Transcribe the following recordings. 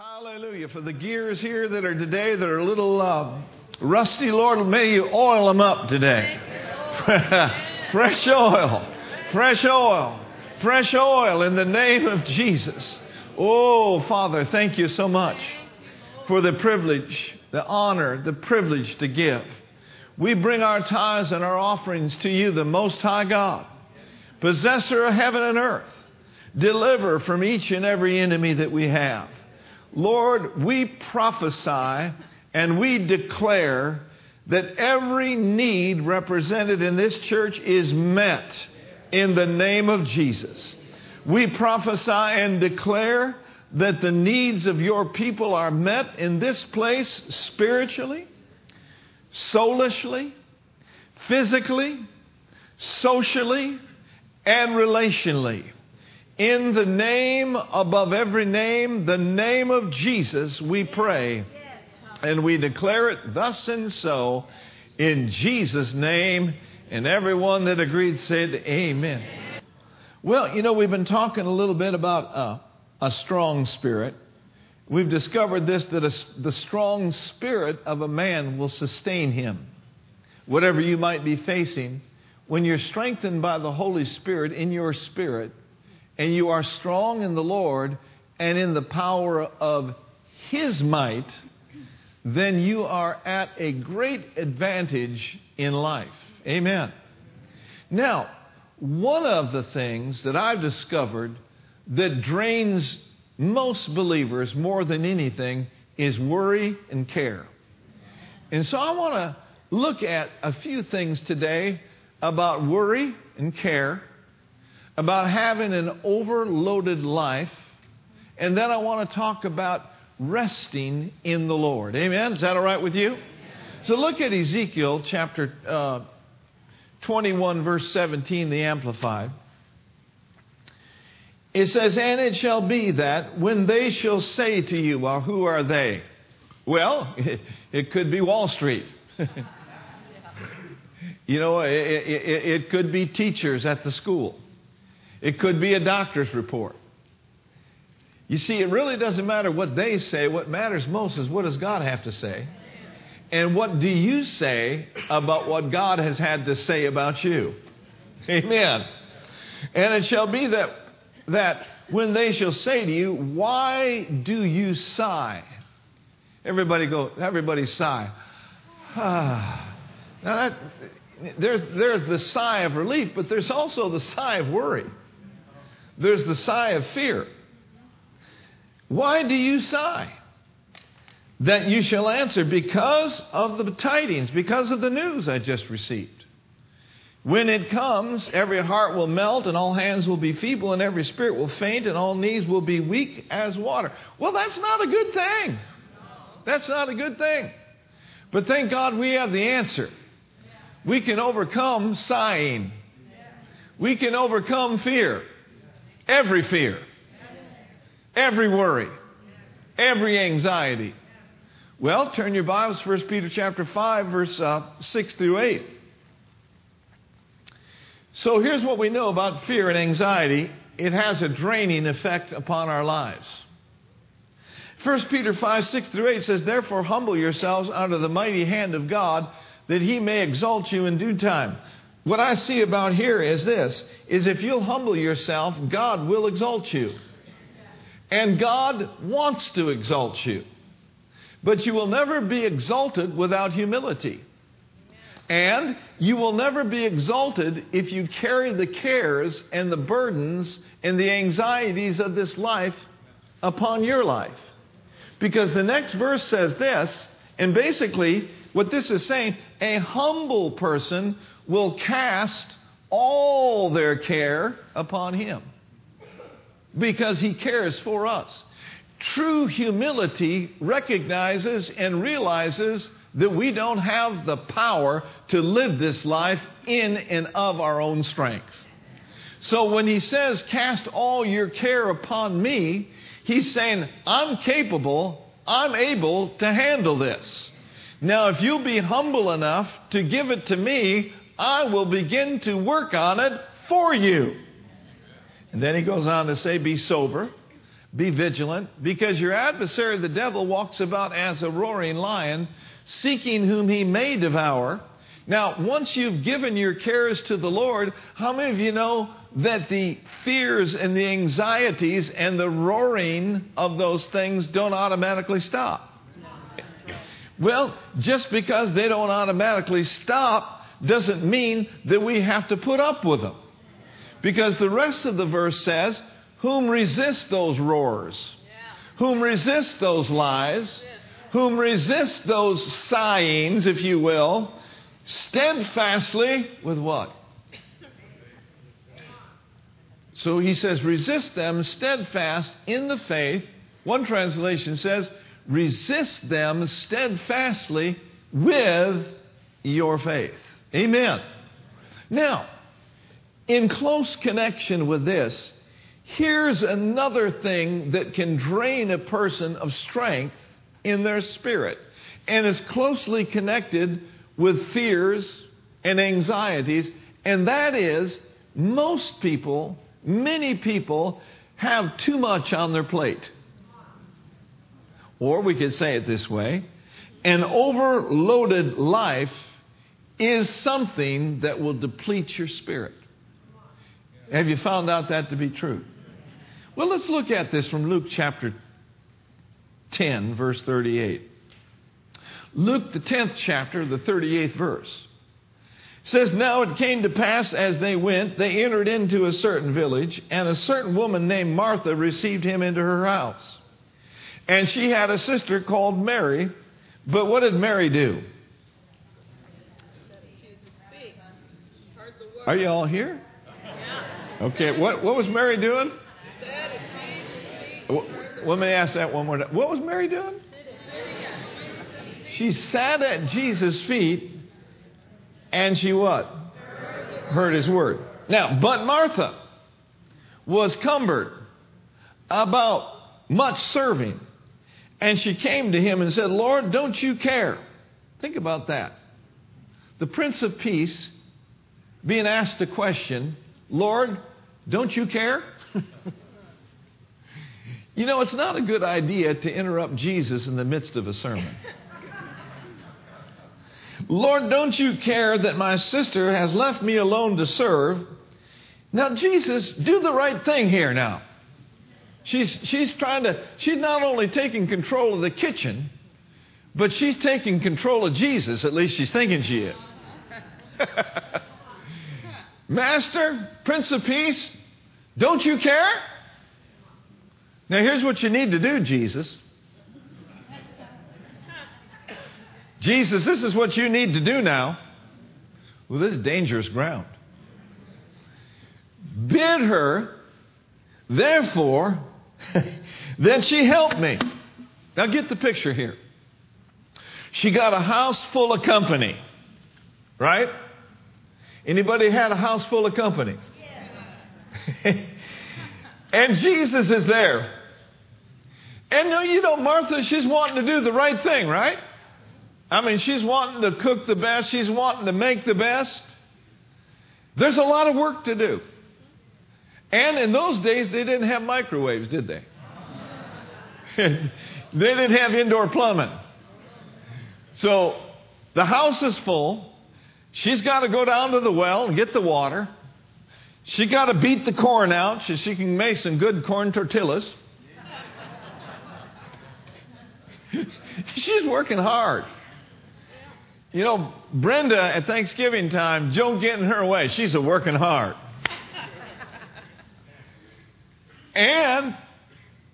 Hallelujah. For the gears here that are today that are a little uh, rusty, Lord, may you oil them up today. fresh oil, fresh oil, fresh oil in the name of Jesus. Oh, Father, thank you so much for the privilege, the honor, the privilege to give. We bring our tithes and our offerings to you, the Most High God, possessor of heaven and earth. Deliver from each and every enemy that we have. Lord, we prophesy and we declare that every need represented in this church is met in the name of Jesus. We prophesy and declare that the needs of your people are met in this place spiritually, soulishly, physically, socially, and relationally in the name above every name, the name of Jesus, we pray. And we declare it thus and so in Jesus' name. And everyone that agreed said, Amen. Well, you know, we've been talking a little bit about uh, a strong spirit. We've discovered this that a, the strong spirit of a man will sustain him. Whatever you might be facing, when you're strengthened by the Holy Spirit in your spirit, and you are strong in the Lord and in the power of His might, then you are at a great advantage in life. Amen. Now, one of the things that I've discovered that drains most believers more than anything is worry and care. And so I want to look at a few things today about worry and care about having an overloaded life. And then I want to talk about resting in the Lord. Amen? Is that all right with you? So look at Ezekiel chapter uh, 21, verse 17, the Amplified. It says, And it shall be that when they shall say to you, Well, who are they? Well, it, could be Wall Street. you know, it, it, it could be teachers at the school. It could be a doctor's report. You see, it really doesn't matter what they say. What matters most is what does God have to say? And what do you say about what God has had to say about you? Amen. And it shall be that, that when they shall say to you, Why do you sigh? Everybody go, everybody sigh. now that, there's, there's the sigh of relief, but there's also the sigh of worry. There's the sigh of fear. Why do you sigh? That you shall answer, because of the tidings, because of the news I just received. When it comes, every heart will melt, and all hands will be feeble, and every spirit will faint, and all knees will be weak as water. Well, that's not a good thing. That's not a good thing. But thank God we have the answer. We can overcome sighing, we can overcome fear. Every fear, every worry, every anxiety. Well, turn your Bibles, to 1 Peter chapter 5, verse uh, 6 through 8. So here's what we know about fear and anxiety it has a draining effect upon our lives. 1 Peter 5, 6 through 8 says, Therefore humble yourselves under the mighty hand of God, that he may exalt you in due time. What I see about here is this is if you'll humble yourself, God will exalt you. And God wants to exalt you. But you will never be exalted without humility. And you will never be exalted if you carry the cares and the burdens and the anxieties of this life upon your life. Because the next verse says this, and basically what this is saying, a humble person will cast all their care upon Him because He cares for us. True humility recognizes and realizes that we don't have the power to live this life in and of our own strength. So when he says, Cast all your care upon me, he's saying, I'm capable, I'm able to handle this. Now, if you'll be humble enough to give it to me, I will begin to work on it for you. And then he goes on to say, Be sober, Be vigilant, because your adversary, the devil, walks about as a roaring lion, seeking whom he may devour. Now, once you've given your cares to the Lord, how many of you know that the fears and the anxieties and the roaring of those things don't automatically stop? Well, just because they don't automatically stop doesn't mean that we have to put up with them. Because the rest of the verse says, Whom resist those roars? Whom resist those lies? Whom resist those sighings, if you will, steadfastly with what? So he says, resist them steadfast in the faith. One translation says, resist them steadfastly with your faith. Amen. Now, in close connection with this, here's another thing that can drain a person of strength in their spirit and is closely connected with fears and anxieties, and that is most people, many people, have too much on their plate. Or we could say it this way an overloaded life is something that will deplete your spirit. Have you found out that to be true? Well, let's look at this from Luke chapter 10, verse 38. Luke, the 10th chapter, the 38th verse says, Now it came to pass as they went, they entered into a certain village, and a certain woman named Martha received him into her house. And she had a sister called Mary. But what did Mary do? Are you all here? Okay, what, what was Mary doing? Let me ask that one more time. What was Mary doing? She sat at Jesus' feet and she what? Heard his word. Now, but Martha was cumbered about much serving. And she came to him and said, Lord, don't you care? Think about that. The Prince of Peace being asked a question, Lord, don't you care? you know, it's not a good idea to interrupt Jesus in the midst of a sermon. Lord, don't you care that my sister has left me alone to serve? Now, Jesus, do the right thing here now. She's, she's trying to, she's not only taking control of the kitchen, but she's taking control of Jesus. At least she's thinking she is. Master, Prince of Peace, don't you care? Now, here's what you need to do, Jesus. Jesus, this is what you need to do now. Well, this is dangerous ground. Bid her, therefore, then she helped me. Now get the picture here. She got a house full of company, right? Anybody had a house full of company? and Jesus is there. And no, you know, Martha, she's wanting to do the right thing, right? I mean, she's wanting to cook the best, she's wanting to make the best. There's a lot of work to do. And in those days, they didn't have microwaves, did they? they didn't have indoor plumbing. So the house is full. She's got to go down to the well and get the water. She got to beat the corn out so she can make some good corn tortillas. She's working hard. You know, Brenda at Thanksgiving time, Joe in her way. She's a working hard. And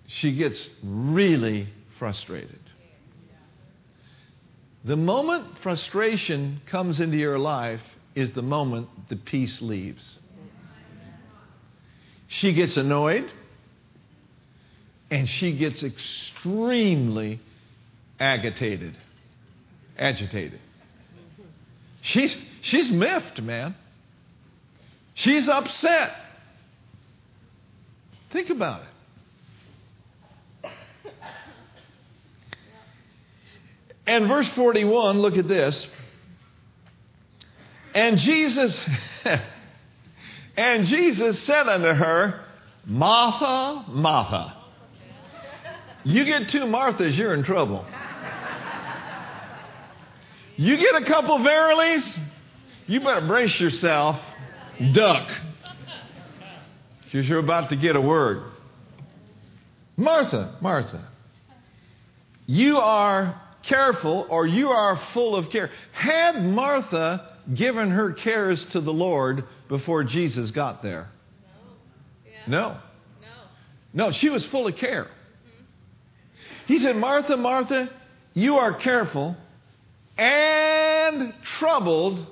she gets really frustrated. The moment frustration comes into your life is the moment the peace leaves. She gets annoyed and she gets extremely agitated. Agitated. She's, she's miffed, man. She's upset. Think about it. And verse 41, look at this. And Jesus, and Jesus said unto her, Martha, Martha. You get two Marthas, you're in trouble. You get a couple verilies, you better brace yourself, duck. Because you're about to get a word. Martha, Martha, you are careful or you are full of care. Had Martha given her cares to the Lord before Jesus got there? No. No. No, she was full of care. He said, Martha, Martha, you are careful and troubled.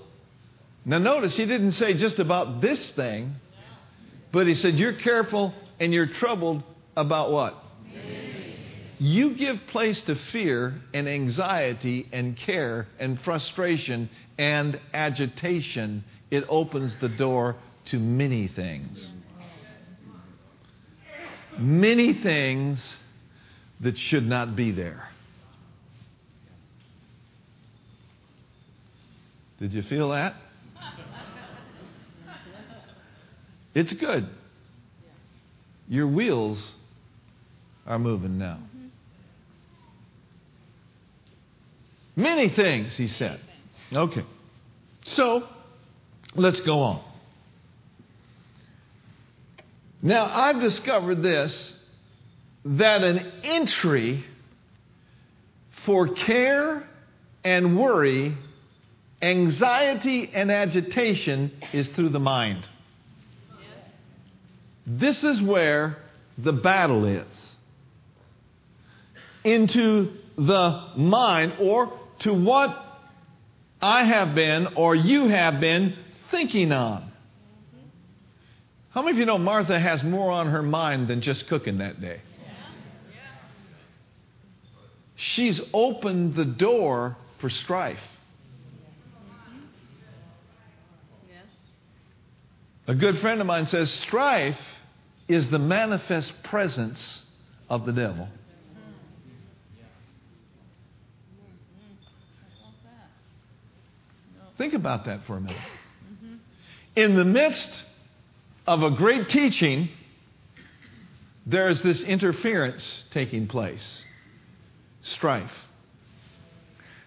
Now, notice he didn't say just about this thing, but he said, You're careful and you're troubled about what? You give place to fear and anxiety and care and frustration and agitation. It opens the door to many things. Many things that should not be there. Did you feel that? It's good. Your wheels are moving now. Many things, he said. Okay. So, let's go on. Now, I've discovered this that an entry for care and worry, anxiety and agitation is through the mind. This is where the battle is. Into the mind or to what I have been or you have been thinking on. How many of you know Martha has more on her mind than just cooking that day? She's opened the door for strife. A good friend of mine says strife is the manifest presence of the devil. Think about that for a minute. In the midst of a great teaching, there's this interference taking place strife.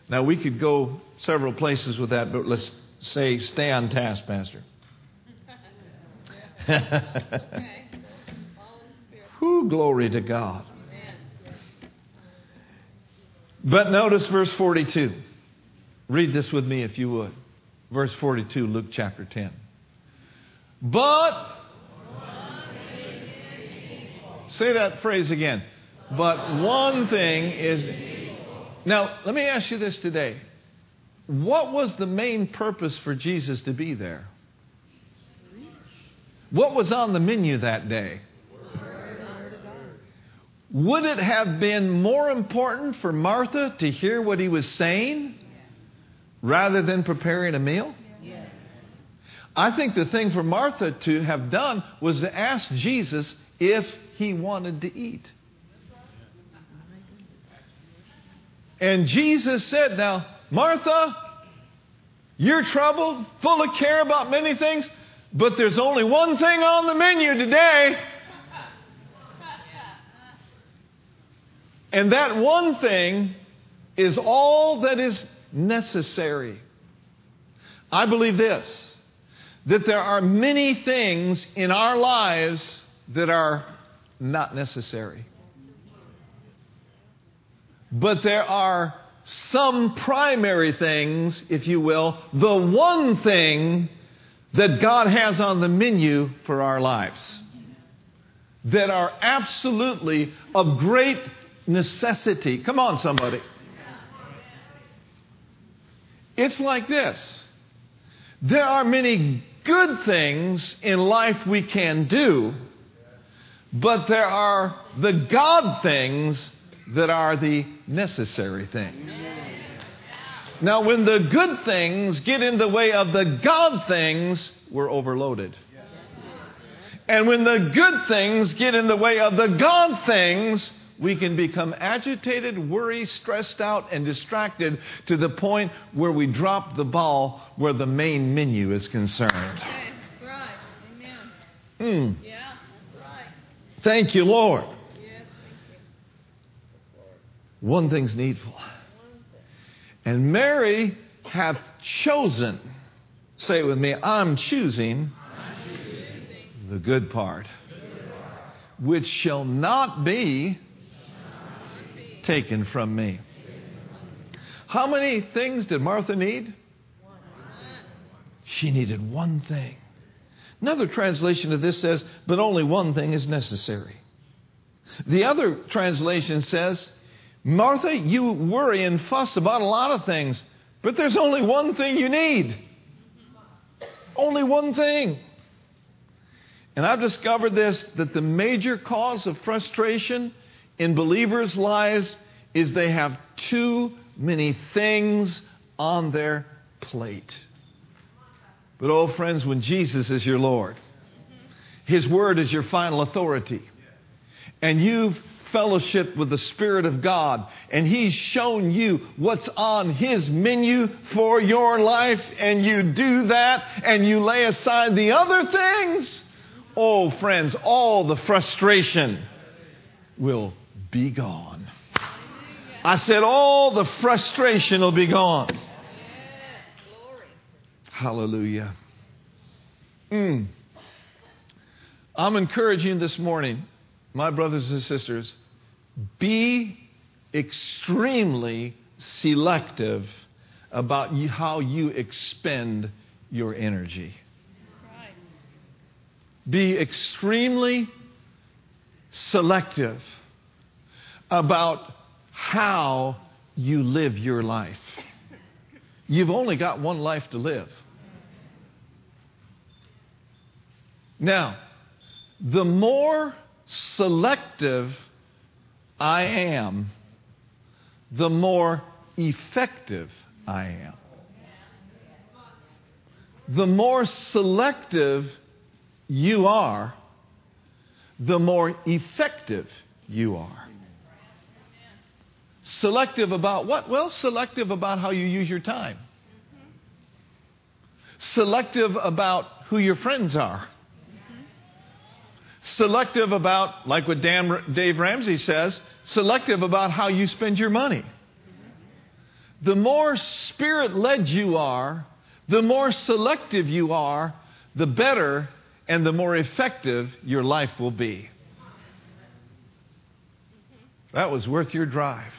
Now, we could go several places with that, but let's say stay on task, Pastor. Who glory to God. But notice verse 42. Read this with me if you would. Verse 42, Luke chapter 10. But, say that phrase again. But one thing is. Now, let me ask you this today. What was the main purpose for Jesus to be there? What was on the menu that day? Would it have been more important for Martha to hear what he was saying rather than preparing a meal? I think the thing for Martha to have done was to ask Jesus if he wanted to eat. And Jesus said, Now, Martha, you're troubled, full of care about many things, but there's only one thing on the menu today. And that one thing is all that is necessary. I believe this that there are many things in our lives that are not necessary. But there are some primary things, if you will, the one thing that God has on the menu for our lives that are absolutely of great necessity. Come on, somebody. It's like this there are many good things in life we can do, but there are the God things that are the necessary things. Now, when the good things get in the way of the God things, we're overloaded. And when the good things get in the way of the God things, we can become agitated, worried, stressed out, and distracted to the point where we drop the ball where the main menu is concerned. Okay, right. Amen. Hmm. Yeah, that's right. Thank you, Lord. Yes, One thing's needful. And Mary hath chosen, say it with me, I'm choosing, the good part, which shall not be taken from me. How many things did Martha need? She needed one thing. Another translation of this says, but only one thing is necessary. The other translation says, Martha, you worry and fuss about a lot of things, but there's only one thing you need. Only one thing. And I've discovered this that the major cause of frustration in believers' lives is they have too many things on their plate. But, oh, friends, when Jesus is your Lord, His Word is your final authority, and you've fellowship with the Spirit of God, and He's shown you what's on His menu for your life, and you do that, and you lay aside the other things, oh, friends, all the frustration will be gone. I said, all the frustration will be gone. Hallelujah. Mm. I'm encouraging this morning, my brothers and sisters, be extremely selective about how you expend your energy. Be extremely selective about how you live your life. You've only got one life to live. Now, the more selective I am, the more effective I am. The more selective you are, the more effective you are. Selective about what? Well, selective about how you use your time. Selective about who your friends are. Selective about, like what Dave Ramsey says, selective about how you spend your money. The more spirit led you are, the more selective you are, the better and the more effective your life will be. That was worth your drive.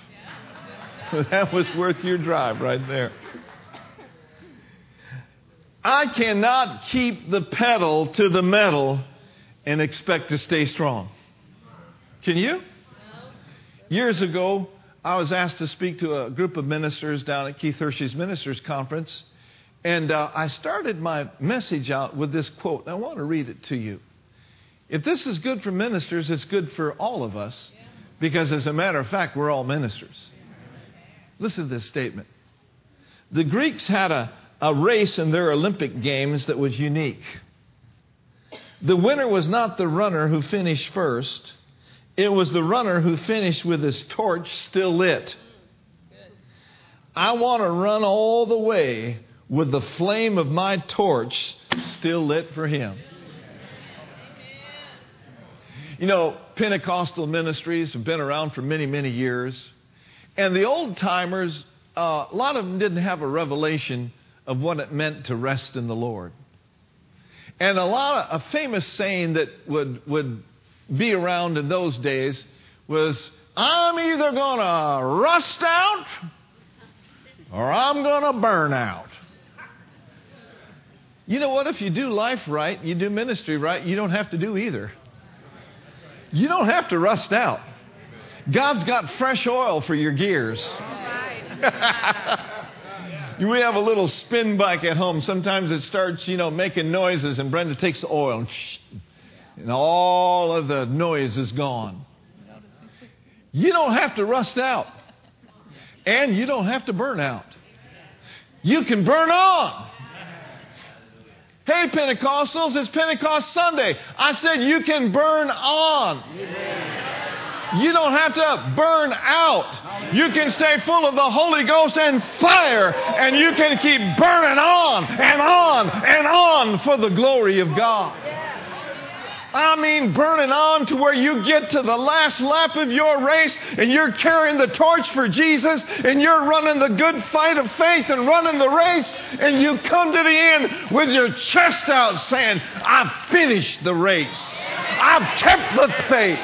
that was worth your drive right there. I cannot keep the pedal to the metal and expect to stay strong. Can you? Years ago, I was asked to speak to a group of ministers down at Keith Hershey's Ministers Conference, and uh, I started my message out with this quote. I want to read it to you. If this is good for ministers, it's good for all of us, because as a matter of fact, we're all ministers. Listen to this statement. The Greeks had a, a race in their Olympic Games that was unique. The winner was not the runner who finished first, it was the runner who finished with his torch still lit. I want to run all the way with the flame of my torch still lit for him. You know, Pentecostal ministries have been around for many, many years. And the old timers, uh, a lot of them didn't have a revelation of what it meant to rest in the Lord. And a lot of a famous saying that would would be around in those days was I'm either going to rust out or I'm going to burn out. You know what? If you do life right, you do ministry right, you don't have to do either. You don't have to rust out. God's got fresh oil for your gears. we have a little spin bike at home. Sometimes it starts, you know, making noises, and Brenda takes the oil and, shh, and all of the noise is gone. You don't have to rust out, and you don't have to burn out. You can burn on. Hey, Pentecostals, it's Pentecost Sunday. I said you can burn on. You don't have to burn out. You can stay full of the Holy Ghost and fire, and you can keep burning on and on and on for the glory of God. I mean, burning on to where you get to the last lap of your race and you're carrying the torch for Jesus and you're running the good fight of faith and running the race and you come to the end with your chest out saying, I've finished the race. I've kept the faith.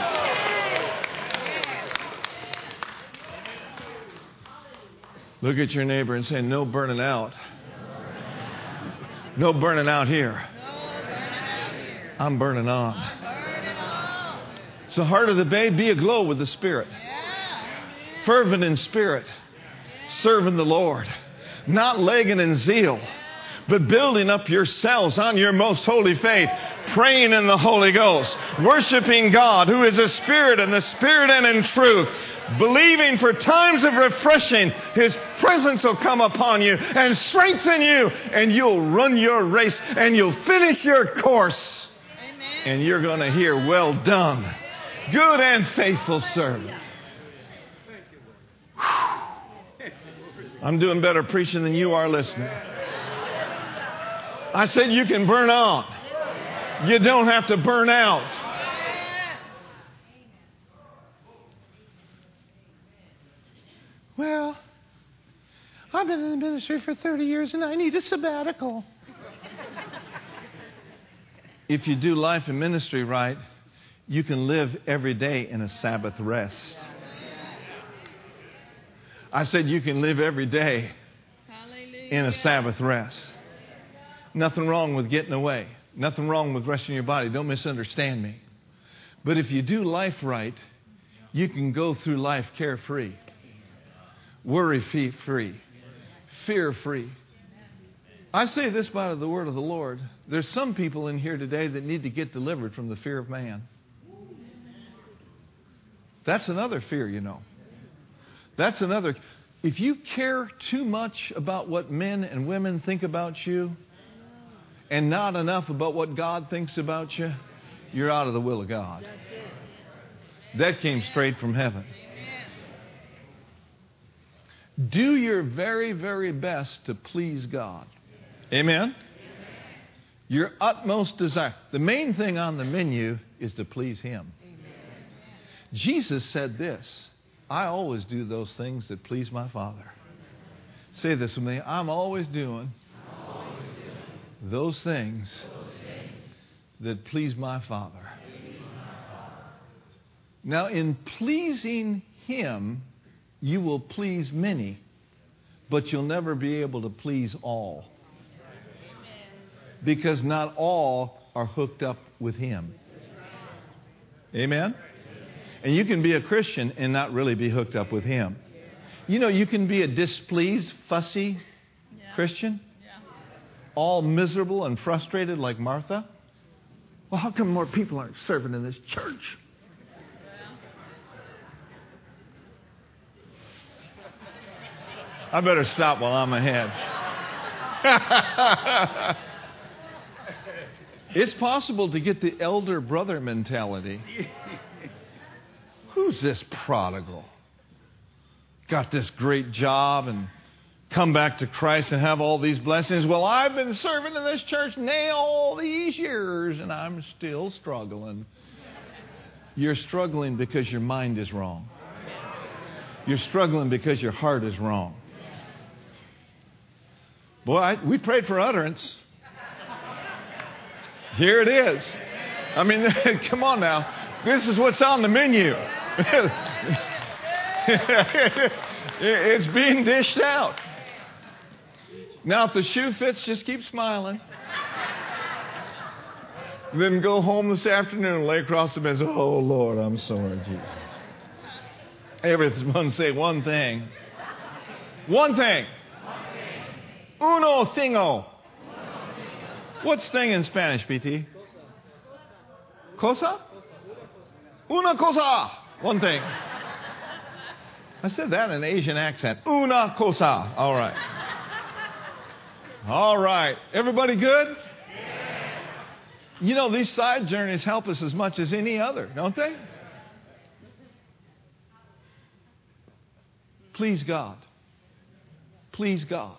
Look at your neighbor and say, No burning out. No burning out here. I'm burning on. So, heart of the babe, be aglow with the Spirit. Fervent in spirit, serving the Lord, not lagging in zeal, but building up yourselves on your most holy faith, praying in the Holy Ghost, worshiping God who is a spirit and the spirit and in truth, believing for times of refreshing, His presence will come upon you and strengthen you, and you'll run your race and you'll finish your course and you're going to hear, Well done, good and faithful servant. I'm doing better preaching than you are listening. I said you can burn on. You don't have to burn out. Well, I've been in the ministry for 30 years and I need a sabbatical if you do life and ministry right, you can live every day in a Sabbath rest. I said you can live every day in a Sabbath rest. Nothing wrong with getting away. Nothing wrong with resting your body. Don't misunderstand me. But if you do life right, you can go through life carefree, worry free, fear free. I say this by the word of the Lord. There's some people in here today that need to get delivered from the fear of man. That's another fear, you know. That's another. If you care too much about what men and women think about you and not enough about what God thinks about you, you're out of the will of God. That came straight from heaven. Do your very, very best to please God. Amen? Your utmost desire. The main thing on the menu is to please Him. Jesus said this I always do those things that please my Father. Say this with me I'm always doing, those, things that please my Father. Now, in pleasing Him, you will please many, but you'll never be able to please all because not all are hooked up with Him. Amen? And you can be a Christian and not really be hooked up with Him. You know, you can be a displeased, fussy Christian, all miserable and frustrated like Martha. Well, how come more people aren't serving in this church? I better stop while I'm ahead. It's possible to get the elder brother mentality. Who's this prodigal? Got this great job and come back to Christ and have all these blessings. Well, I've been serving in this church now all these years and I'm still struggling. You're struggling because your mind is wrong. You're struggling because your heart is wrong. Boy, I, we prayed for utterance. Here it is. I mean, come on now. This is what's on the menu. it's being dished out. Now, if the shoe fits, just keep smiling. then go home this afternoon and lay across the bed and say, Oh, Lord, I'm sorry, Jesus. Everyone say one thing. One thing. Uno thingo. What's thing in Spanish, BT? Cosa? Una cosa. One thing. I said that in an Asian accent. Una cosa. All right. All right. Everybody good? You know, these side journeys help us as much as any other, don't they? Please God. Please God.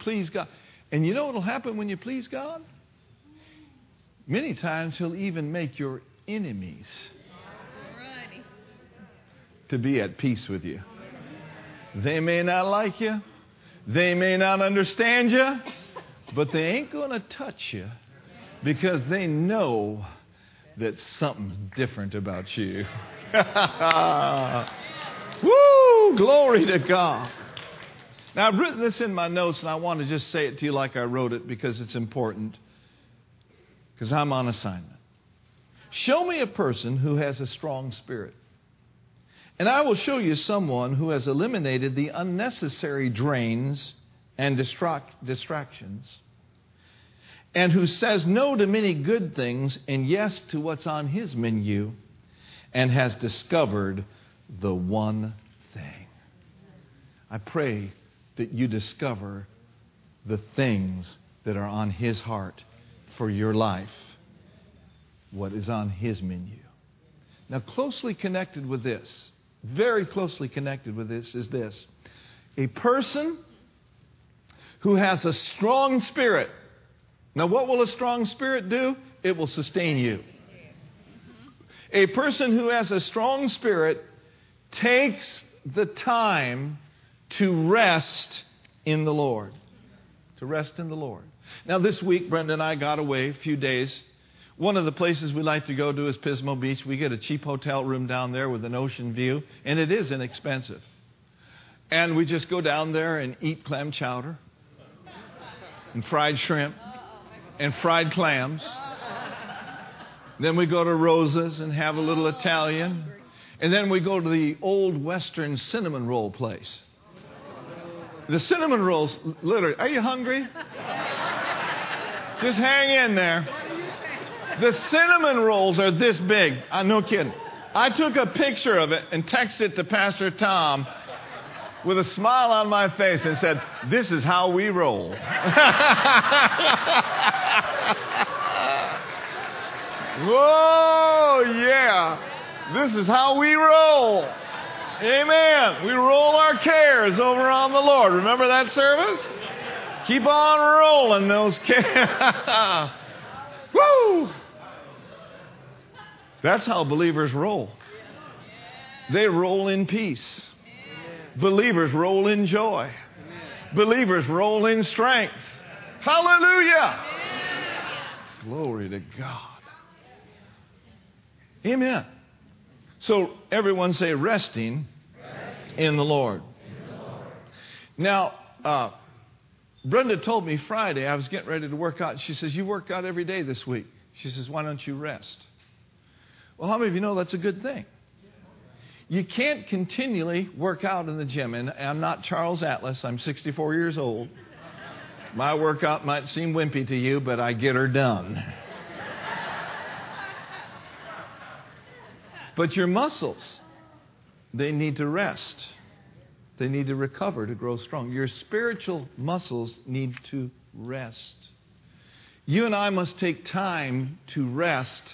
Please God. And you know what will happen when you please God? Many times he'll even make your enemies to be at peace with you. They may not like you, they may not understand you, but they ain't going to touch you because they know that something's different about you. Woo! Glory to God. Now, I've written this in my notes, and I want to just say it to you like I wrote it because it's important, because I'm on assignment. Show me a person who has a strong spirit, and I will show you someone who has eliminated the unnecessary drains and distract- distractions, and who says no to many good things and yes to what's on his menu, and has discovered the one thing. I pray that you discover the things that are on His heart for your life, what is on His menu. Now, closely connected with this, very closely connected with this, is this a person who has a strong spirit. Now, what will a strong spirit do? It will sustain you. A person who has a strong spirit takes the time to rest in the Lord. To rest in the Lord. Now, this week, Brenda and I got away a few days. One of the places we like to go to is Pismo Beach. We get a cheap hotel room down there with an ocean view, and it is inexpensive. And we just go down there and eat clam chowder, and fried shrimp, and fried clams. Then we go to Rosa's and have a little Italian. And then we go to the old Western cinnamon roll place. The cinnamon rolls, literally, are you hungry? Just hang in there. The cinnamon rolls are this big. I'm no kidding. I took a picture of it and texted it to Pastor Tom with a smile on my face and said, This is how we roll. Whoa, yeah. This is how we roll. Amen. We roll our cares over on the Lord. Remember that service? Keep on rolling those cares. Woo! That's how believers roll. They roll in peace. Believers roll in joy. Believers roll in strength. Hallelujah. Glory to God. Amen. So everyone say resting. In, the Lord. in the Lord. Now, uh, Brenda told me Friday I was getting ready to work out. She says, You work out every day this week. She says, Why don't you rest? Well, how many of you know that's a good thing? You can't continually work out in the gym. And I'm not Charles Atlas, I'm 64 years old. My workout might seem wimpy to you, but I get her done. But your muscles, they need to rest. They need to recover to grow strong. Your spiritual muscles need to rest. You and I must take time to rest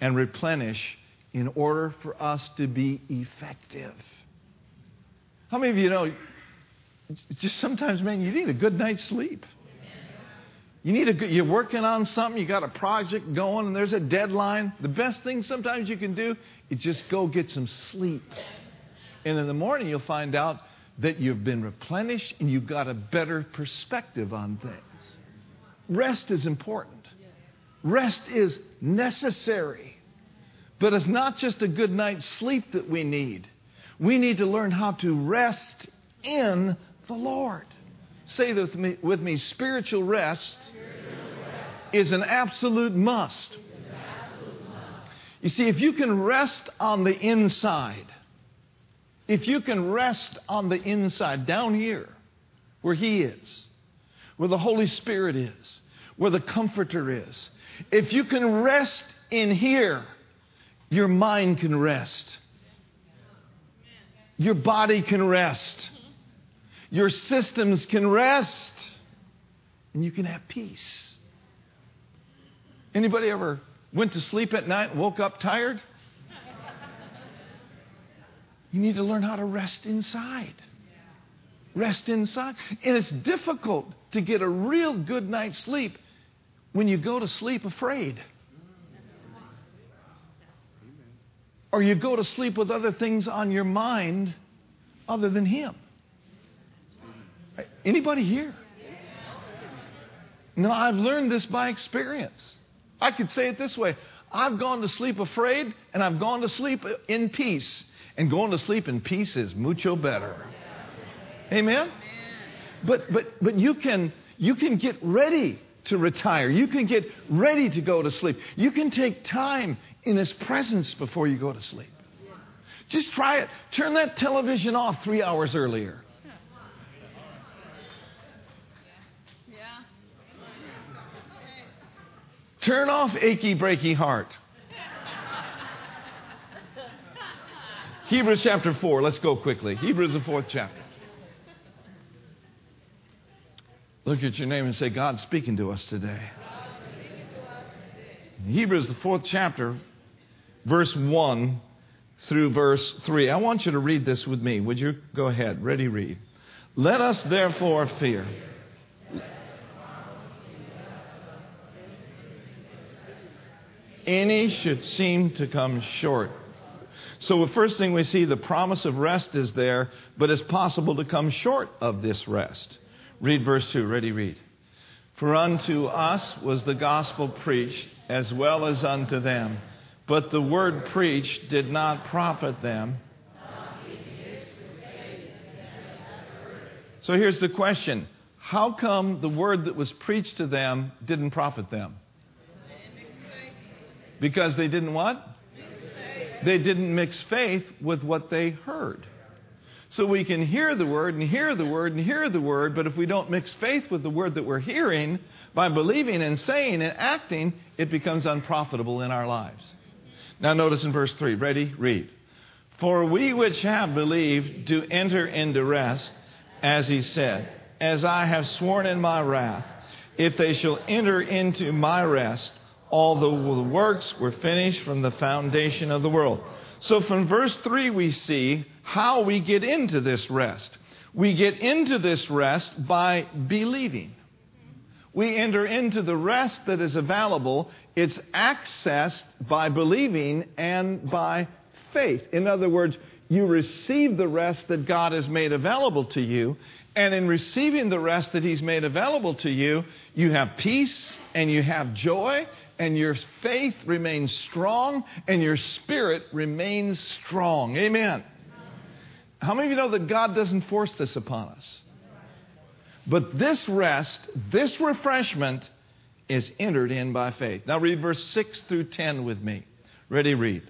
and replenish in order for us to be effective. How many of you know just sometimes, man, you need a good night's sleep? You need a good, you're working on something, you got a project going, and there's a deadline. The best thing sometimes you can do is just go get some sleep. And in the morning, you'll find out that you've been replenished and you've got a better perspective on things. Rest is important, rest is necessary. But it's not just a good night's sleep that we need. We need to learn how to rest in the Lord. Say with me, with me spiritual rest, spiritual rest. is an absolute must. You see, if you can rest on the inside, if you can rest on the inside, down here, where He is, where the Holy Spirit is, where the Comforter is, if you can rest in here, your mind can rest. Your body can rest. Your systems can rest. And you can have peace. Anybody ever went to sleep at night and woke up tired? You need to learn how to rest inside. Rest inside. And it's difficult to get a real good night's sleep when you go to sleep afraid. Or you go to sleep with other things on your mind other than Him. Anybody here? No, I've learned this by experience. I could say it this way I've gone to sleep afraid, and I've gone to sleep in peace. And going to sleep in peace is mucho better. Amen? But, but, but you, can, you can get ready to retire. You can get ready to go to sleep. You can take time in His presence before you go to sleep. Just try it. Turn that television off three hours earlier. Turn off achy, breaky heart. Hebrews chapter 4. Let's go quickly. Hebrews, the fourth chapter. Look at your name and say, God's speaking to us today. Hebrews, the fourth chapter, verse 1 through verse 3. I want you to read this with me. Would you go ahead? Ready, read. Let us therefore fear. Any should seem to come short so, the first thing we see, the promise of rest is there, but it's possible to come short of this rest. Read verse 2. Ready, read. For unto us was the gospel preached as well as unto them, but the word preached did not profit them. So here's the question How come the word that was preached to them didn't profit them? Because they didn't what? They didn't mix faith with what they heard. So we can hear the word and hear the word and hear the word, but if we don't mix faith with the word that we're hearing by believing and saying and acting, it becomes unprofitable in our lives. Now, notice in verse 3. Ready? Read. For we which have believed do enter into rest, as he said, As I have sworn in my wrath, if they shall enter into my rest, although the works were finished from the foundation of the world. So from verse 3, we see how we get into this rest. We get into this rest by believing. We enter into the rest that is available. It's accessed by believing and by faith. In other words, you receive the rest that God has made available to you. And in receiving the rest that He's made available to you, you have peace and you have joy and your faith remains strong and your spirit remains strong. Amen. How many of you know that God doesn't force this upon us? But this rest, this refreshment is entered in by faith. Now read verse 6 through 10 with me. Ready, read.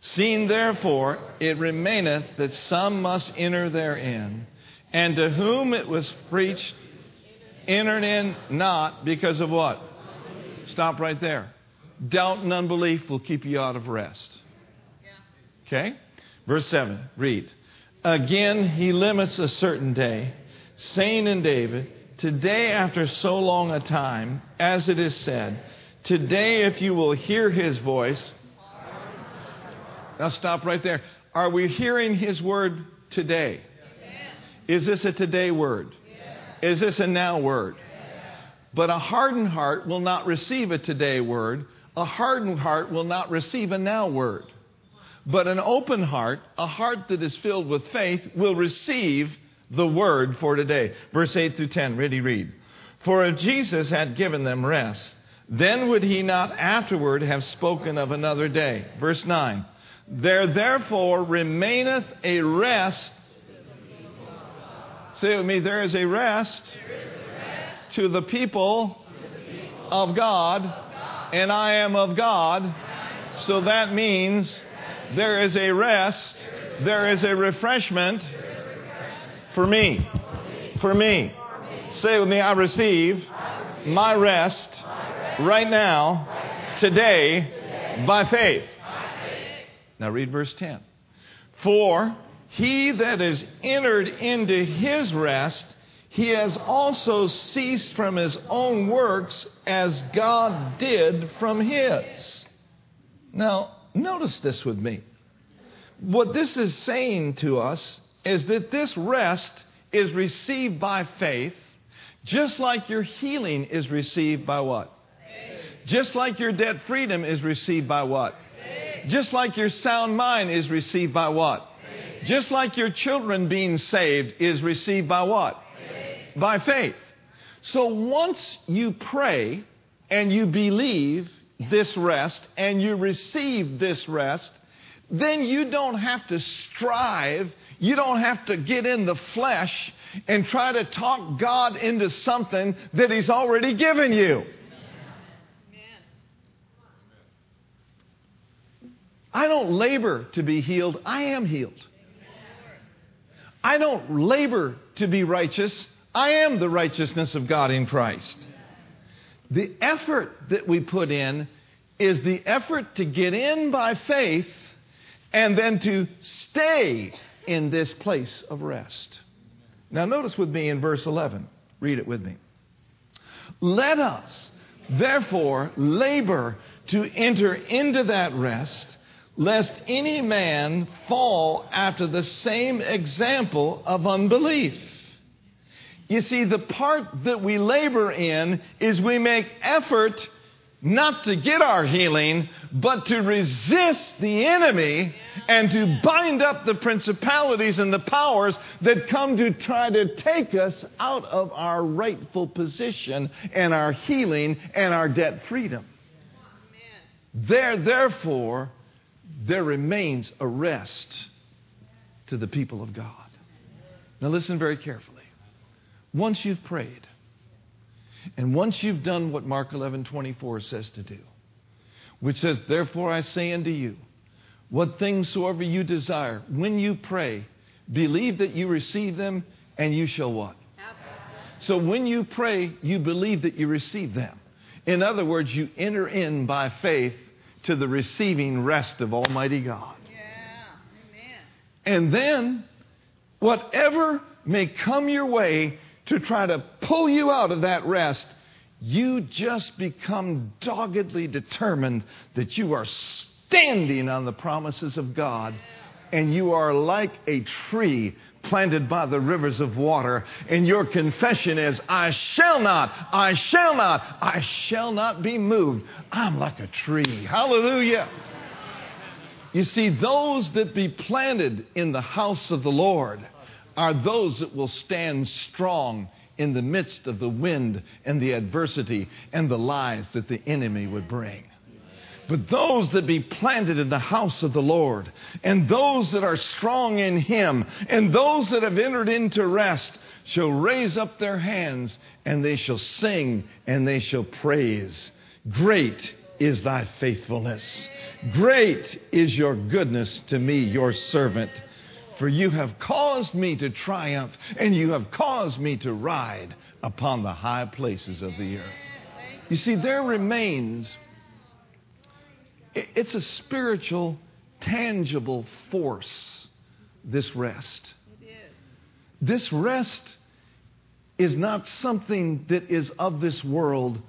Seeing therefore it remaineth that some must enter therein, and to whom it was preached, entered in not because of what? Stop right there. Doubt and unbelief will keep you out of rest. Okay? Verse 7, read. Again, he limits a certain day, saying in David, Today, after so long a time, as it is said, Today, if you will hear his voice. Now, stop right there. Are we hearing his word today? Is this a today word? Is this a now word? But a hardened heart will not receive a today word. A hardened heart will not receive a now word. But an open heart, a heart that is filled with faith, will receive the word for today. Verse 8 through 10, ready read. For if Jesus had given them rest, then would he not afterward have spoken of another day? Verse 9. There therefore remaineth a rest. Say with me, there is a rest to the people of God, and I am of God. So that means there is a rest, there is a refreshment for me. For me. Say with me, I receive my rest right now, today, by faith. Now read verse 10. For he that is entered into his rest he has also ceased from his own works as God did from his. Now, notice this with me. What this is saying to us is that this rest is received by faith, just like your healing is received by what? Faith. Just like your debt freedom is received by what? Faith. Just like your sound mind is received by what? Just like your children being saved is received by what? By faith. So once you pray and you believe this rest and you receive this rest, then you don't have to strive. You don't have to get in the flesh and try to talk God into something that He's already given you. I don't labor to be healed, I am healed. I don't labor to be righteous. I am the righteousness of God in Christ. The effort that we put in is the effort to get in by faith and then to stay in this place of rest. Now, notice with me in verse 11. Read it with me. Let us, therefore, labor to enter into that rest lest any man fall after the same example of unbelief. You see, the part that we labor in is we make effort not to get our healing, but to resist the enemy and to bind up the principalities and the powers that come to try to take us out of our rightful position and our healing and our debt freedom. There, therefore, there remains a rest to the people of God. Now, listen very carefully. Once you've prayed, and once you've done what Mark 11 24 says to do, which says, Therefore I say unto you, what things soever you desire, when you pray, believe that you receive them, and you shall what? So when you pray, you believe that you receive them. In other words, you enter in by faith to the receiving rest of Almighty God. Yeah. And then, whatever may come your way to try to pull you out of that rest, you just become doggedly determined that you are standing on the promises of God and you are like a tree planted by the rivers of water, and your confession is, I shall not, I shall not, I shall not be moved. I'm like a tree. Hallelujah. You see, those that be planted in the house of the Lord are those that will stand strong in the midst of the wind and the adversity and the lies that the enemy would bring. But those that be planted in the house of the Lord, and those that are strong in Him, and those that have entered into rest, shall raise up their hands, and they shall sing, and they shall praise. Great is thy faithfulness. Great is your goodness to me, your servant. For you have caused me to triumph, and you have caused me to ride upon the high places of the earth. You see, there remains it's a spiritual, tangible force, this rest. This rest is not something that is of this world.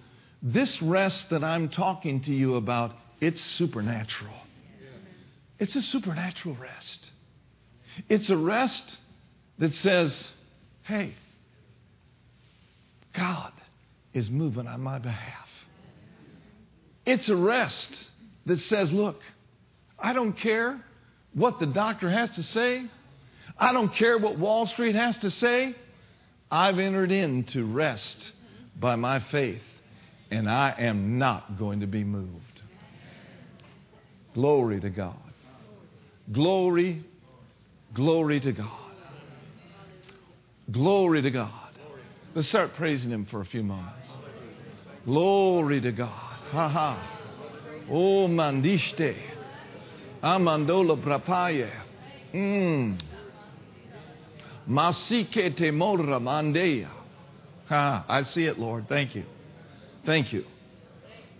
This rest that I'm talking to you about, it's supernatural. It's a supernatural rest. It's a rest that says, hey, God is moving on my behalf. It's a rest that says, look, I don't care what the doctor has to say. I don't care what Wall Street has to say. I've entered into rest by my faith, and I am not going to be moved. Glory to God. Glory, glory to God. Glory to God. Let's start praising Him for a few moments. Glory to God. Ha ha. Oh, mandiste. Amandola prapaye. Mm. Masike te modra mandeya. Ha, I see it, Lord. Thank you. Thank you.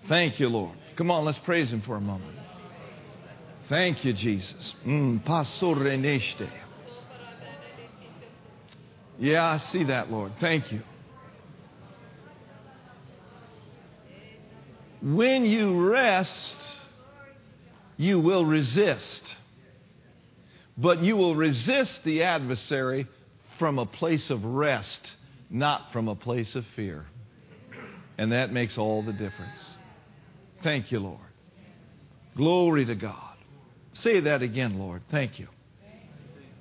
Thank you, Lord. Come on, let's praise Him for a moment. Thank you, Jesus. Mm. Yeah, I see that, Lord. Thank you. When you rest, you will resist. But you will resist the adversary from a place of rest, not from a place of fear. And that makes all the difference. Thank you, Lord. Glory to God. Say that again, Lord. Thank you.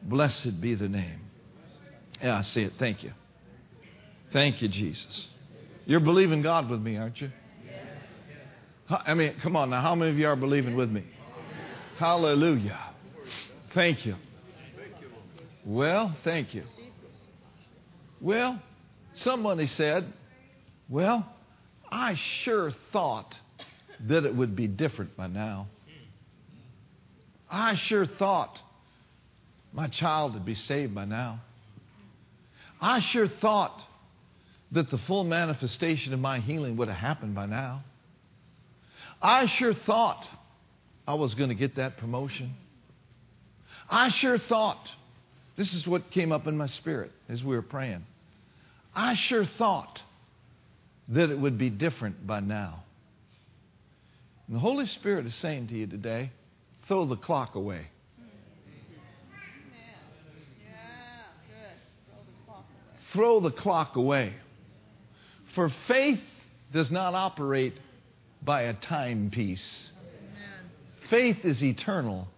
Blessed be the name. Yeah, I see it. Thank you. Thank you, Jesus. You're believing God with me, aren't you? I mean, come on now. How many of you are believing with me? Hallelujah. Thank you. Well, thank you. Well, somebody said, Well, I sure thought that it would be different by now. I sure thought my child would be saved by now. I sure thought that the full manifestation of my healing would have happened by now. I sure thought I was going to get that promotion. I sure thought, this is what came up in my spirit as we were praying. I sure thought that it would be different by now. And the Holy Spirit is saying to you today throw the clock away. Throw the clock away. For faith does not operate by a timepiece. Faith is eternal,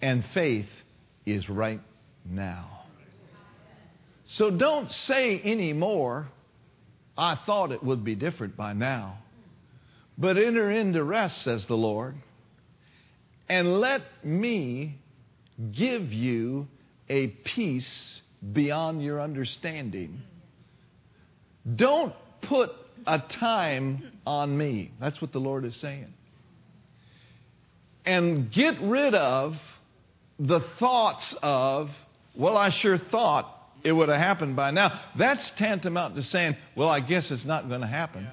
and faith is right now. So don't say anymore, I thought it would be different by now. But enter into rest, says the Lord, and let me give you a peace beyond your understanding. Don't put a time on me. That's what the Lord is saying. And get rid of the thoughts of, well, I sure thought it would have happened by now. That's tantamount to saying, well, I guess it's not going to happen.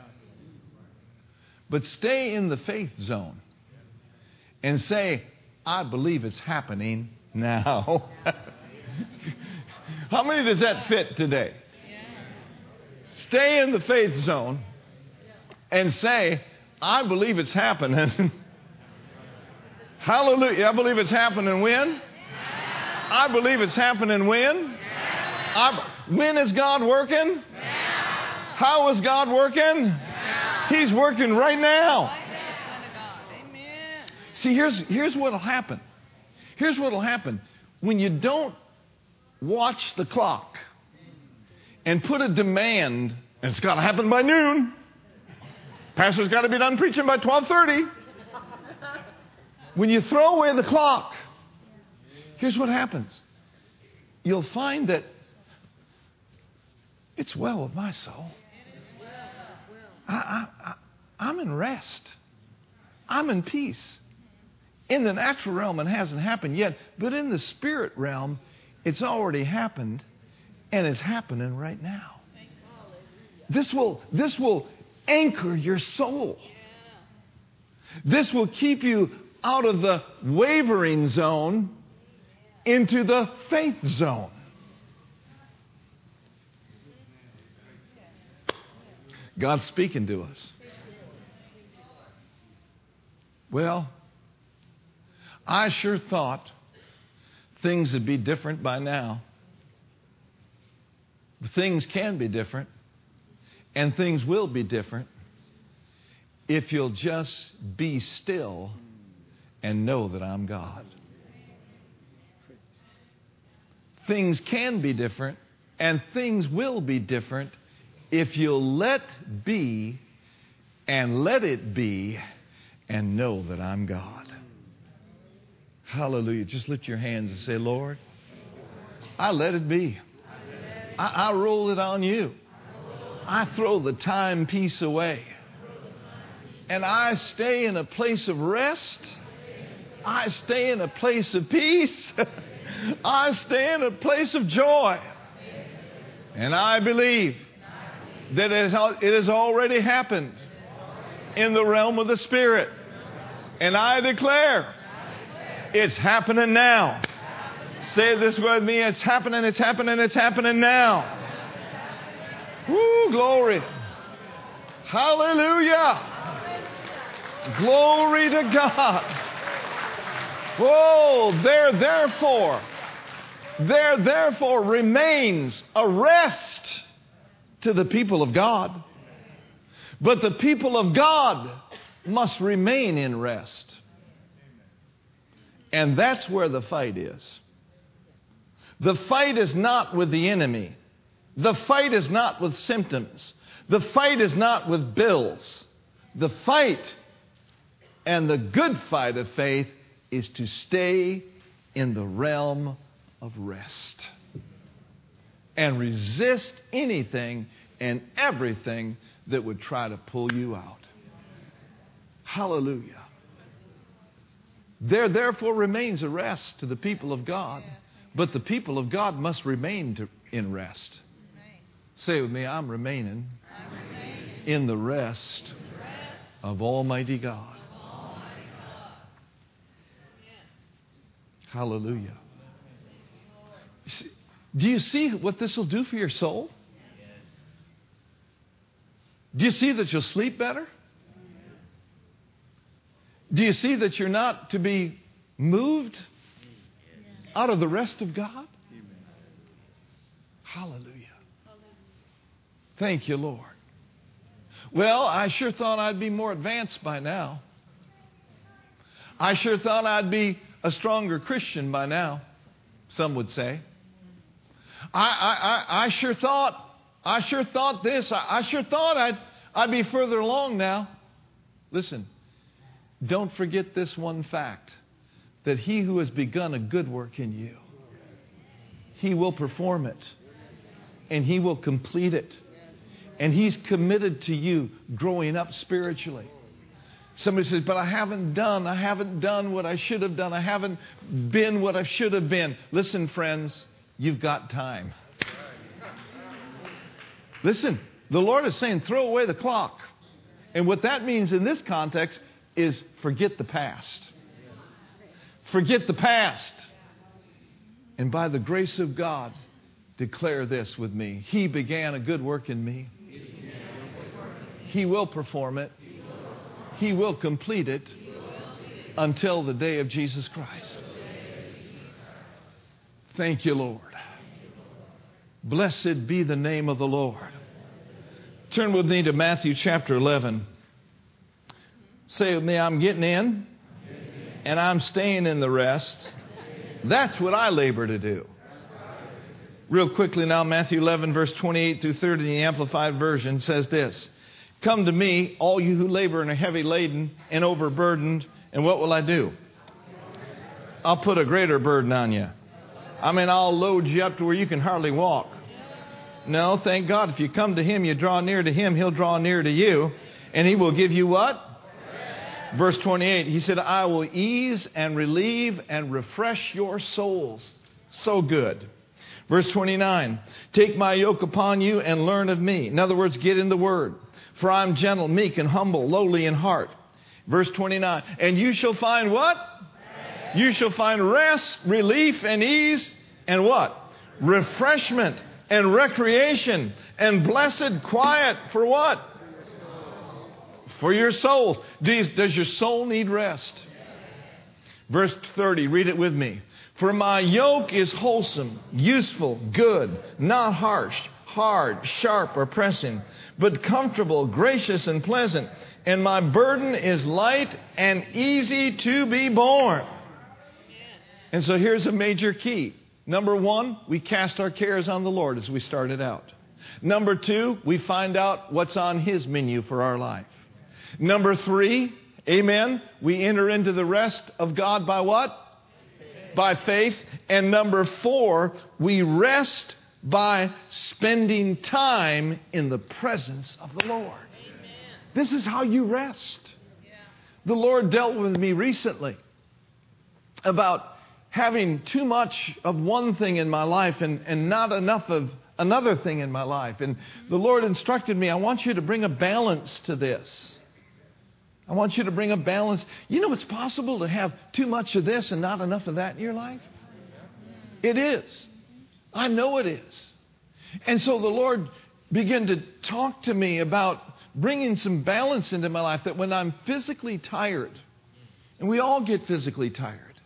But stay in the faith zone and say, I believe it's happening now. How many does that fit today? Stay in the faith zone and say, I believe it's happening. Hallelujah. I believe it's happening when? I believe it's happening when? I, when is God working? How is God working? He's working right now. See, here's, here's what will happen. Here's what will happen. When you don't watch the clock and put a demand, and it's got to happen by noon. Pastor's got to be done preaching by 12:30. When you throw away the clock, here's what happens. You'll find that it's well with my soul. I, I, I, I'm in rest. I'm in peace. In the natural realm, it hasn't happened yet, but in the spirit realm, it's already happened, and it's happening right now. This will, this will anchor your soul. This will keep you out of the wavering zone into the faith zone. God's speaking to us. Well, I sure thought things would be different by now. Things can be different, and things will be different if you'll just be still and know that I'm God. Things can be different, and things will be different if you'll let be and let it be and know that I'm God. Hallelujah. Just lift your hands and say, Lord, I let it be. I, I roll it on you. I throw the timepiece away. And I stay in a place of rest. I stay in a place of peace. I stay in a place of joy. And I believe that it has already happened in the realm of the Spirit. And I declare it's happening now. Say this with me. It's happening, it's happening, it's happening now. Woo, glory. Hallelujah. Glory to God. Oh, there therefore, there therefore remains a rest to the people of God. But the people of God must remain in rest. And that's where the fight is. The fight is not with the enemy. The fight is not with symptoms. The fight is not with bills. The fight and the good fight of faith is to stay in the realm of rest and resist anything and everything that would try to pull you out. Hallelujah. There therefore remains a rest to the people of God, but the people of God must remain to, in rest. Say with me, I'm remaining, I'm remaining in the rest, in the rest of Almighty God. Almighty God. Hallelujah. Do you see what this will do for your soul? Do you see that you'll sleep better? Do you see that you're not to be moved out of the rest of God? Hallelujah. Thank you, Lord. Well, I sure thought I'd be more advanced by now. I sure thought I'd be a stronger Christian by now, some would say. I, I, I, I sure thought, I sure thought this. I, I sure thought I'd, I'd be further along now. Listen, don't forget this one fact that he who has begun a good work in you, he will perform it and he will complete it. And he's committed to you growing up spiritually. Somebody says, But I haven't done, I haven't done what I should have done, I haven't been what I should have been. Listen, friends, you've got time. Listen, the Lord is saying, throw away the clock. And what that means in this context is forget the past. Forget the past. And by the grace of God, declare this with me He began a good work in me, He will perform it, He will complete it until the day of Jesus Christ. Thank you, Lord. Blessed be the name of the Lord. Turn with me to Matthew chapter 11. Say with me, I'm getting in and I'm staying in the rest. That's what I labor to do. Real quickly now, Matthew 11, verse 28 through 30, the Amplified Version says this Come to me, all you who labor and are heavy laden and overburdened, and what will I do? I'll put a greater burden on you. I mean, I'll load you up to where you can hardly walk. No, thank God. If you come to Him, you draw near to Him, He'll draw near to you. And He will give you what? Verse 28, He said, I will ease and relieve and refresh your souls. So good. Verse 29, Take my yoke upon you and learn of me. In other words, get in the Word. For I'm gentle, meek, and humble, lowly in heart. Verse 29, And you shall find what? You shall find rest, relief, and ease, and what? Refreshment and recreation and blessed quiet for what? For your souls. Does your soul need rest? Verse 30, read it with me. For my yoke is wholesome, useful, good, not harsh, hard, sharp, or pressing, but comfortable, gracious, and pleasant. And my burden is light and easy to be borne. And so here's a major key. Number one, we cast our cares on the Lord as we started out. Number two, we find out what's on His menu for our life. Number three, amen, we enter into the rest of God by what? By faith. And number four, we rest by spending time in the presence of the Lord. This is how you rest. The Lord dealt with me recently about having too much of one thing in my life and, and not enough of another thing in my life. And the Lord instructed me, I want you to bring a balance to this. I want you to bring a balance. You know, it's possible to have too much of this and not enough of that in your life. It is. I know it is. And so the Lord began to talk to me about bringing some balance into my life that when I'm physically tired, and we all get physically tired,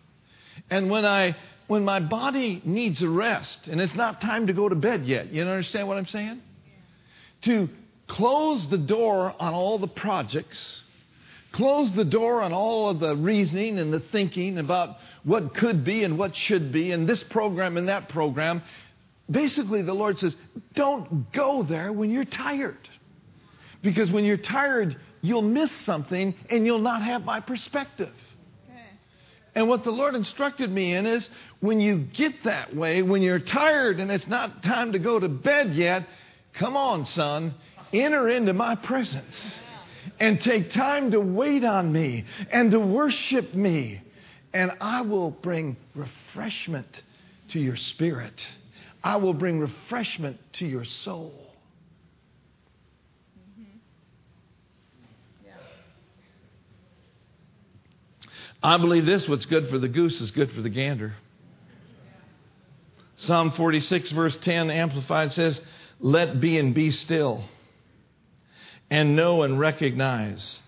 and when I when my body needs a rest and it's not time to go to bed yet, you understand what I'm saying? To close the door on all the projects, close the door on all of the reasoning and the thinking about what could be and what should be and this program and that program. Basically, the Lord says, don't go there when you're tired. Because when you're tired, you'll miss something and you'll not have my perspective. And what the Lord instructed me in is when you get that way, when you're tired and it's not time to go to bed yet, come on, son, enter into my presence and take time to wait on me and to worship me. And I will bring refreshment to your spirit. I will bring refreshment to your soul. I believe this what's good for the goose is good for the gander. Psalm 46, verse 10, Amplified says, Let be and be still, and know and recognize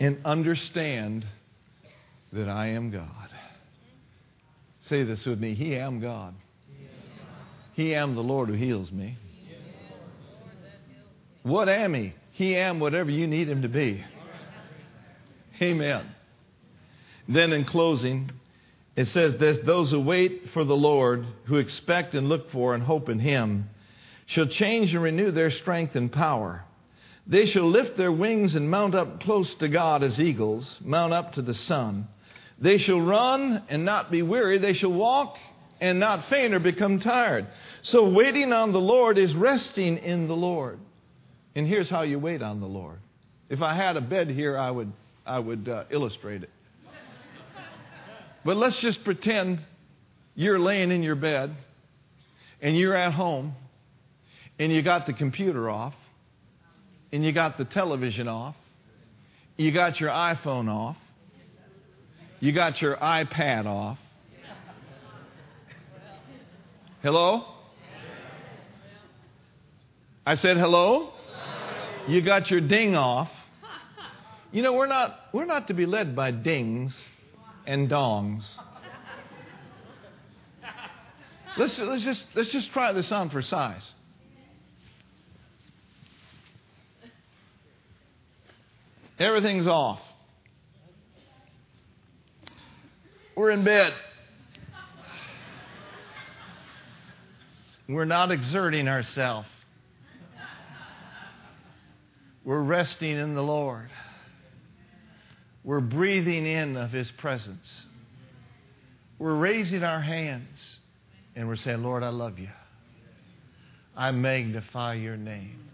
and understand that I am God. Say this with me He am God. He am the Lord who heals me. What am He? He am whatever you need Him to be. Amen. Then in closing, it says this those who wait for the Lord, who expect and look for and hope in Him, shall change and renew their strength and power. They shall lift their wings and mount up close to God as eagles, mount up to the sun. They shall run and not be weary. They shall walk and not faint or become tired. So waiting on the Lord is resting in the Lord. And here's how you wait on the Lord. If I had a bed here, I would, I would uh, illustrate it. But let's just pretend you're laying in your bed and you're at home and you got the computer off and you got the television off, you got your iPhone off, you got your iPad off. Hello? I said hello? You got your ding off. You know, we're not, we're not to be led by dings and dongs. Let's, let's, just, let's just try this on for size. Everything's off. We're in bed. We're not exerting ourselves. We're resting in the Lord. We're breathing in of His presence. We're raising our hands and we're saying, Lord, I love you. I magnify your name.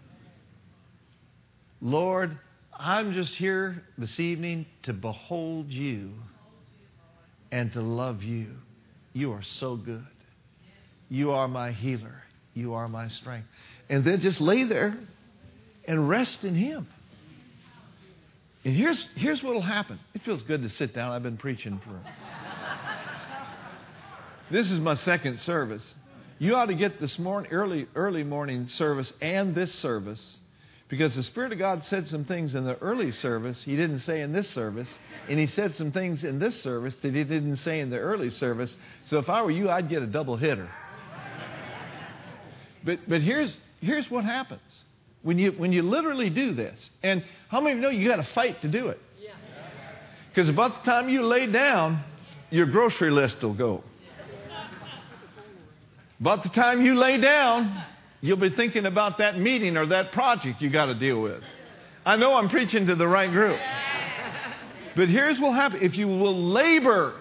Lord, I'm just here this evening to behold you and to love you. You are so good. You are my healer. You are my strength. And then just lay there and rest in Him. And here's, here's what will happen. It feels good to sit down. I've been preaching for. this is my second service. You ought to get this morning, early, early morning service and this service because the Spirit of God said some things in the early service He didn't say in this service, and He said some things in this service that He didn't say in the early service. So if I were you, I'd get a double hitter. But, but here's, here's what happens when you, when you literally do this. And how many of you know you got to fight to do it? Because about the time you lay down, your grocery list will go. About the time you lay down, you'll be thinking about that meeting or that project you got to deal with. I know I'm preaching to the right group. But here's what will happen if you will labor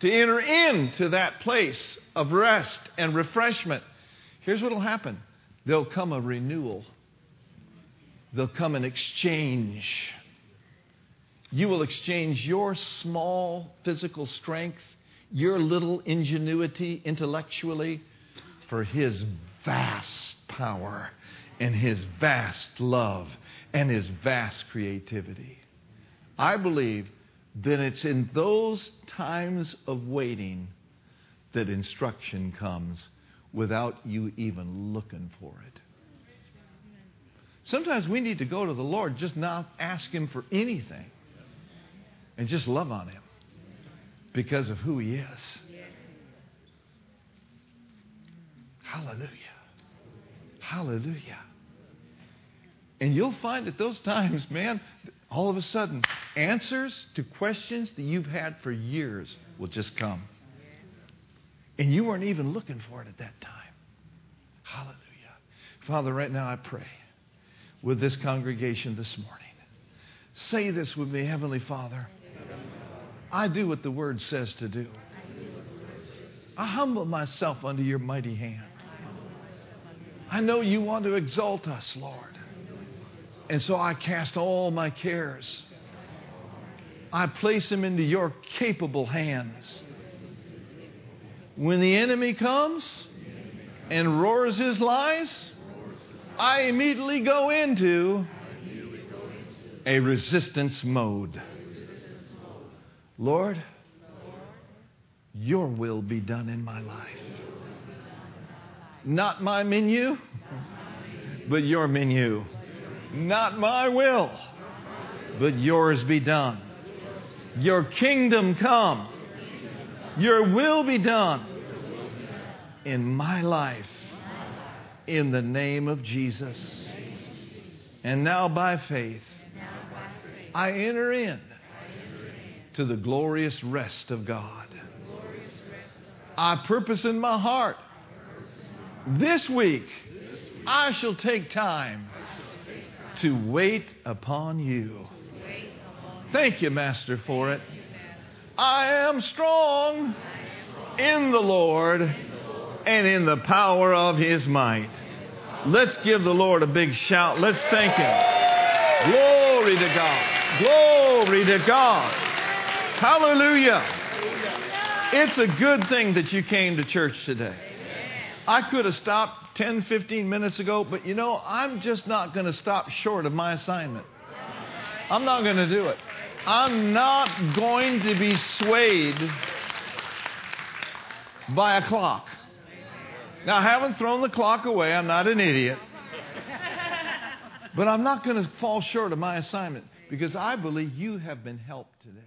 to enter into that place of rest and refreshment, here's what will happen There'll come a renewal, there'll come an exchange. You will exchange your small physical strength, your little ingenuity intellectually, for His vast power and His vast love and His vast creativity. I believe that it's in those times of waiting that instruction comes without you even looking for it. Sometimes we need to go to the Lord, just not ask Him for anything, and just love on Him because of who He is. Hallelujah. Hallelujah. And you'll find at those times, man, all of a sudden, answers to questions that you've had for years will just come. And you weren't even looking for it at that time. Hallelujah. Father, right now I pray with this congregation this morning. Say this with me, Heavenly Father. I do what the Word says to do. I humble myself under your mighty hand. I know you want to exalt us, Lord. And so I cast all my cares. I place them into your capable hands. When the enemy comes and roars his lies, I immediately go into a resistance mode. Lord, your will be done in my life. Not my menu, but your menu. Not my will, but yours be done. Your kingdom come. Your will be done in my life in the name of Jesus. And now by faith, I enter in to the glorious rest of God. I purpose in my heart this week I shall take time to wait upon you. Thank you, Master, for it. I am strong in the Lord and in the power of his might. Let's give the Lord a big shout. Let's thank him. Glory to God. Glory to God. Hallelujah. It's a good thing that you came to church today. I could have stopped 10, 15 minutes ago, but you know, I'm just not going to stop short of my assignment. I'm not going to do it. I'm not going to be swayed by a clock. Now, I haven't thrown the clock away. I'm not an idiot. But I'm not going to fall short of my assignment because I believe you have been helped today.